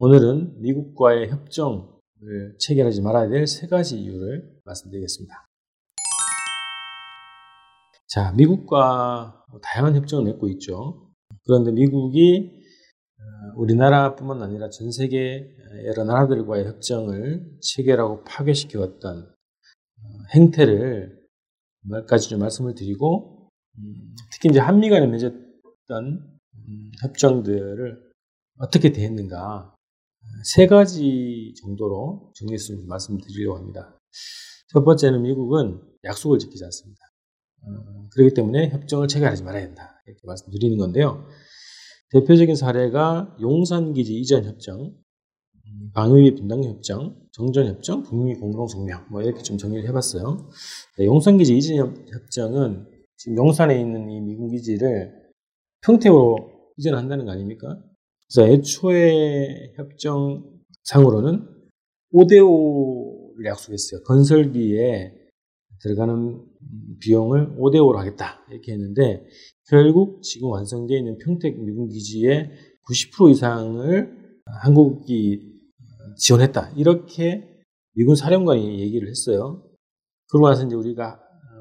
오늘은 미국과의 협정을 체결하지 말아야 될 세 가지 이유를 말씀드리겠습니다. 자, 미국과 다양한 협정을 맺고 있죠. 그런데 미국이 어, 우리나라뿐만 아니라 전 세계 여러 나라들과의 협정을 체결하고 파괴시켜 왔던 어, 행태를 몇 가지 좀 말씀을 드리고 음, 특히 이제 한미 간에 맺었던 음, 협정들을 어떻게 대했는가 세 가지 정도로 정리해서 말씀드리려고 합니다. 첫 번째는 미국은 약속을 지키지 않습니다. 어, 그렇기 때문에 협정을 체결하지 말아야 된다. 이렇게 말씀드리는 건데요. 대표적인 사례가 용산기지 이전 협정, 음, 방위비 분담 협정, 정전 협정, 북미 공동 성명 뭐 이렇게 좀 정리를 해봤어요. 네, 용산기지 이전 협정은 지금 용산에 있는 이 미군 기지를 평택으로 이전한다는 거 아닙니까? 그래서 애초에 협정상으로는 5대5를 약속했어요. 건설비에 들어가는 비용을 5대5로 하겠다. 이렇게 했는데, 결국 지금 완성되어 있는 평택 미군 기지의 90% 이상을 한국이 지원했다. 이렇게 미군 사령관이 얘기를 했어요. 그러고 나서 이제 우리가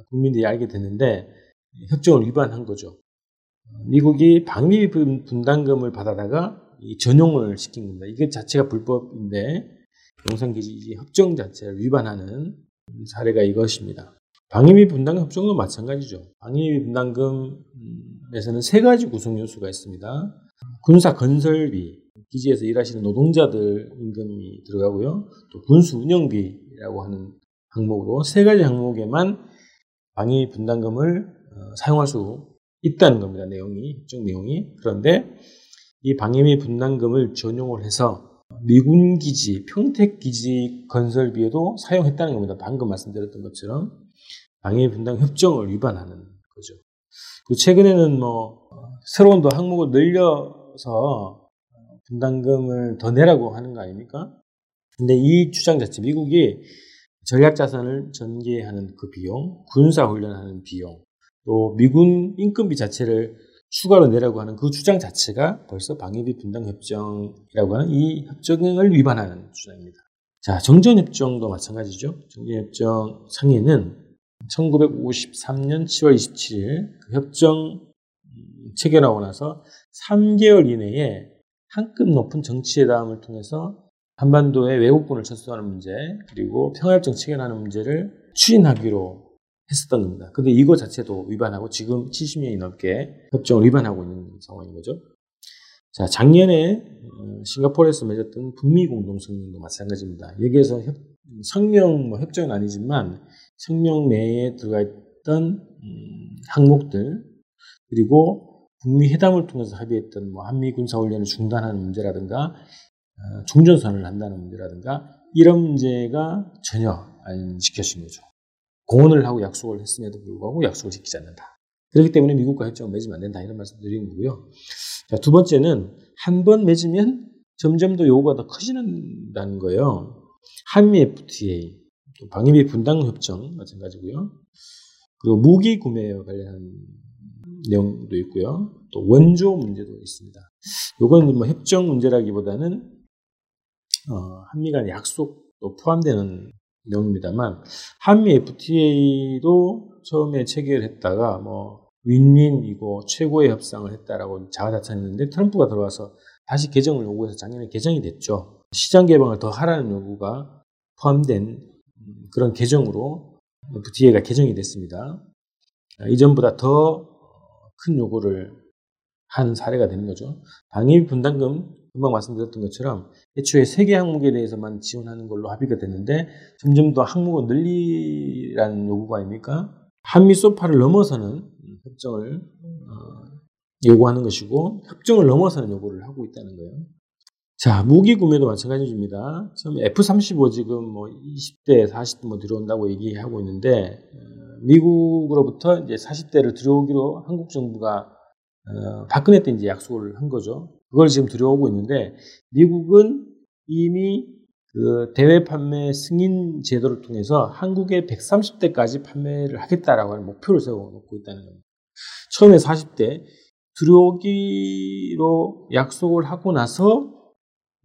국민들이 알게 됐는데, 협정을 위반한 거죠. 미국이 방위 분담금을 받아다가 전용을 시킨 겁니다. 이게 자체가 불법인데 용산기지 협정 자체를 위반하는 사례가 이것입니다. 방위비 분담금 협정도 마찬가지죠. 방위비 분담금에서는 세 가지 구성 요소가 있습니다. 군사 건설비, 기지에서 일하시는 노동자들 임금이 들어가고요. 또 군수 운영비라고 하는 항목으로 세 가지 항목에만 방위 분담금을 어, 사용할 수 있다는 겁니다. 내용이 협정 내용이 그런데 이 방위비 분담금을 전용을 해서 미군 기지, 평택 기지 건설비에도 사용했다는 겁니다. 방금 말씀드렸던 것처럼 방위비 분담 협정을 위반하는 거죠. 그리고 최근에는 뭐 새로운 또 항목을 늘려서 분담금을 더 내라고 하는 거 아닙니까? 근데 이 주장 자체 미국이 전략 자산을 전개하는 그 비용, 군사 훈련하는 비용, 또 미군 인건비 자체를 추가로 내라고 하는 그 주장 자체가 벌써 방위비 분담 협정이라고 하는 이 협정을 위반하는 주장입니다. 자, 정전협정도 마찬가지죠. 정전협정 상에는 1953년 7월 27일 그 협정 체결하고 나서 3개월 이내에 한급 높은 정치회담을 통해서 한반도의 외국군을 철수하는 문제 그리고 평화협정 체결하는 문제를 추진하기로 했었던 겁니다. 근데 이거 자체도 위반하고 지금 70년이 넘게 협정을 위반하고 있는 상황인 거죠. 자, 작년에 어, 싱가포르에서 맺었던 북미 공동 성명도 마찬가지입니다. 여기에서 협, 성명, 뭐 협정은 아니지만 성명 내에 들어가 있던 음, 항목들 그리고 북미 회담을 통해서 합의했던 뭐 한미 군사 훈련을 중단하는 문제라든가 어, 종전선을 한다는 문제라든가 이런 문제가 전혀 안 지켜진 거죠. 공헌을 하고 약속을 했음에도 불구하고 약속을 지키지 않는다. 그렇기 때문에 미국과 협정을 맺으면 안 된다. 이런 말씀 드리는 거고요. 자, 두 번째는 한 번 맺으면 점점 더 요구가 더 커지는다는 거예요. 한미 FTA, 또 방위비 분담 협정 마찬가지고요. 그리고 무기 구매와 관련한 내용도 있고요. 또 원조 문제도 있습니다. 요건 뭐 협정 문제라기보다는 어, 한미 간 약속도 포함되는 내용입니다만 한미 FTA도 처음에 체결했다가 뭐 윈윈이고 최고의 협상을 했다라고 자화자찬했는데 트럼프가 들어와서 다시 개정을 요구해서 작년에 개정이 됐죠. 시장 개방을 더 하라는 요구가 포함된 그런 개정으로 FTA가 개정이 됐습니다. 이전보다 더 큰 요구를 한 사례가 되는 거죠. 방위 분담금 금방 말씀드렸던 것처럼 애초에 세 개 항목에 대해서만 지원하는 걸로 합의가 됐는데 점점 더 항목을 늘리라는 요구가 아닙니까? 한미 소파를 넘어서는 협정을 어, 요구하는 것이고 협정을 넘어서는 요구를 하고 있다는 거예요. 자 무기 구매도 마찬가지입니다. 처음에 F-35 지금 뭐 20대, 40대 뭐 들어온다고 얘기하고 있는데 어, 미국으로부터 이제 40대를 들여오기로 한국 정부가 어, 박근혜 때 이제 약속을 한 거죠. 그걸 지금 들여오고 있는데 미국은 이미 그 대외 판매 승인 제도를 통해서 한국의 130대까지 판매를 하겠다라고 하는 목표를 세워놓고 있다는 겁니다. 처음에 40대 들여오기로 약속을 하고 나서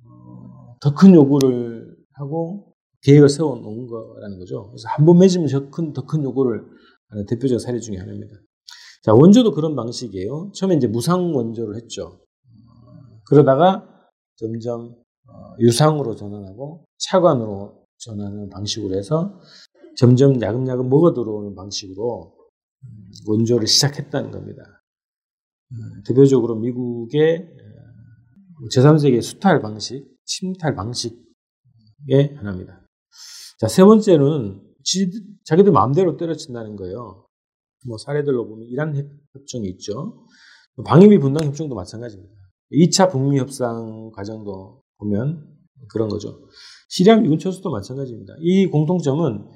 어, 더큰 요구를 하고 계획을 세워 놓은 거라는 거죠. 그래서 한 번 맺으면 더 큰, 더 큰 요구를 하는 대표적 사례 중에 하나입니다. 자, 원조도 그런 방식이에요. 처음에 이제 무상 원조를 했죠. 그러다가 점점 어, 유상으로 전환하고 차관으로 전환하는 방식으로 해서 점점 야금야금 먹어 들어오는 방식으로 음, 원조를 시작했다는 겁니다. 음, 대표적으로 미국의 제3세계 수탈 방식, 침탈 방식의 하나입니다. 자, 세 번째는 자기들 마음대로 때려친다는 거예요. 뭐 사례들로 보면 이란 협정이 있죠. 방위비 분담 협정도 마찬가지입니다. 2차 북미 협상 과정도 보면 그런 거죠. 시리아 미군 철수도 마찬가지입니다. 이 공통점은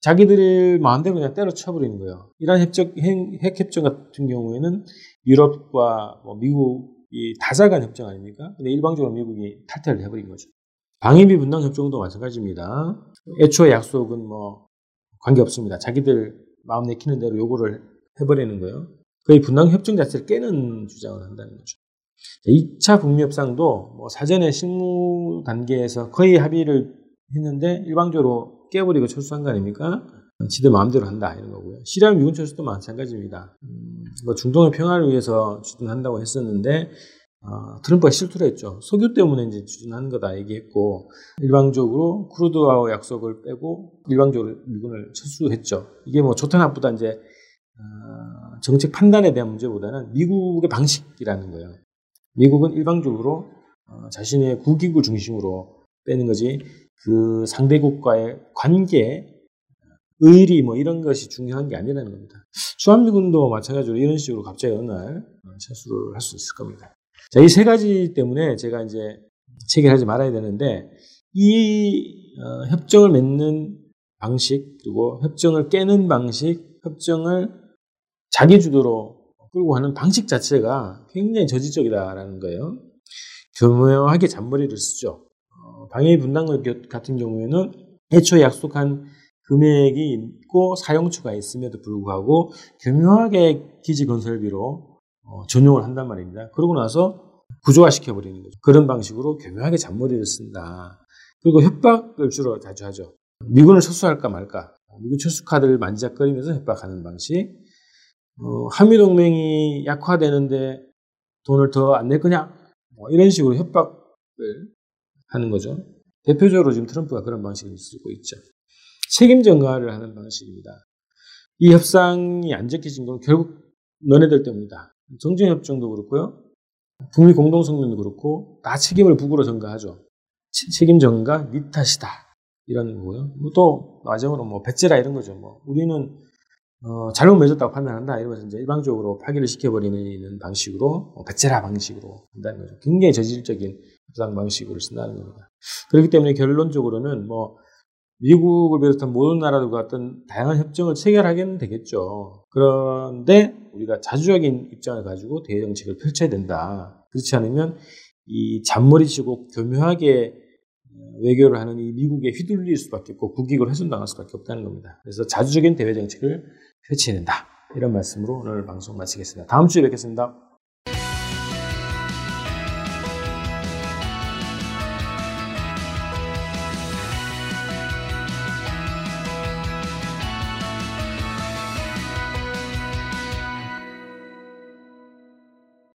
자기들 마음대로 그냥 때려쳐버리는 거예요. 이란 협정, 핵 협정 같은 경우에는 유럽과 뭐 미국이 다자간 협정 아닙니까? 근데 일방적으로 미국이 탈퇴를 해버린 거죠. 방위비 분담 협정도 마찬가지입니다. 애초에 약속은 뭐 관계 없습니다. 자기들 마음 내키는 대로 요구를 해버리는 거예요. 거의 분담 협정 자체를 깨는 주장을 한다는 거죠. 2차 북미 협상도 뭐 사전에 실무 단계에서 거의 합의를 했는데 일방적으로 깨버리고 철수한 거 아닙니까? 지들 마음대로 한다 이런 거고요. 시리아 미군 철수도 마찬가지입니다. 음, 뭐 중동의 평화를 위해서 추진한다고 했었는데 어, 트럼프가 실투를 했죠. 석유 때문에 이제 추진하는 거다 얘기했고 일방적으로 크루드와 약속을 빼고 일방적으로 미군을 철수했죠. 이게 뭐 좋다 나쁘다 이제 어, 정책 판단에 대한 문제보다는 미국의 방식이라는 거예요. 미국은 일방적으로 어, 자신의 국익을 중심으로 빼는 거지 그 상대국과의 관계, 의리 뭐 이런 것이 중요한 게 아니라는 겁니다. 주한미군도 마찬가지로 이런 식으로 갑자기 어느 날 철수를 어, 할수 있을 겁니다. 자, 이 세 가지 때문에 제가 이제 체결하지 말아야 되는데 이 어, 협정을 맺는 방식 그리고 협정을 깨는 방식, 협정을 자기 주도로 끌고 가는 방식 자체가 굉장히 저질적이다라는 거예요. 교묘하게 잔머리를 쓰죠. 어, 방해 분담 같은 경우에는 애초에 약속한 금액이 있고 사용처가 있음에도 불구하고 교묘하게 기지 건설비로 어, 전용을 한단 말입니다. 그러고 나서 구조화 시켜버리는 거죠. 그런 방식으로 교묘하게 잔머리를 쓴다. 그리고 협박을 주로 자주 하죠. 미군을 철수할까 말까. 미군 철수 카드를 만지작거리면서 협박하는 방식. 어, 한미동맹이 약화되는데 돈을 더 안 낼 거냐? 뭐 이런 식으로 협박을 하는 거죠. 대표적으로 지금 트럼프가 그런 방식을 쓰고 있죠. 책임 전가를 하는 방식입니다. 이 협상이 안 적혀진 건 결국 너네들 때문이다. 정전협정도 그렇고요. 북미 공동성명도 그렇고 다 책임을 북으로 전가하죠. 책임 전가 니 탓이다. 이런 거고요. 또 마지막으로 뭐 배째라 이런 거죠. 뭐 우리는 어, 잘못 맺었다고 판단한다. 이러면서 이제 일방적으로 파기를 시켜버리는 방식으로, 어, 배째라 방식으로 한다는 거죠. 굉장히 저질적인 협상 방식으로 쓴다는 겁니다. 그렇기 때문에 결론적으로는 뭐, 미국을 비롯한 모든 나라들과 어떤 다양한 협정을 체결하게는 되겠죠. 그런데 우리가 자주적인 입장을 가지고 대외 정책을 펼쳐야 된다. 그렇지 않으면 이 잔머리치고 교묘하게 외교를 하는 이 미국에 휘둘릴 수밖에 없고 국익을 훼손당할 수밖에 없다는 겁니다. 그래서 자주적인 대외 정책을 펼치야 된다. 이런 말씀으로 오늘 방송 마치겠습니다. 다음 주에 뵙겠습니다.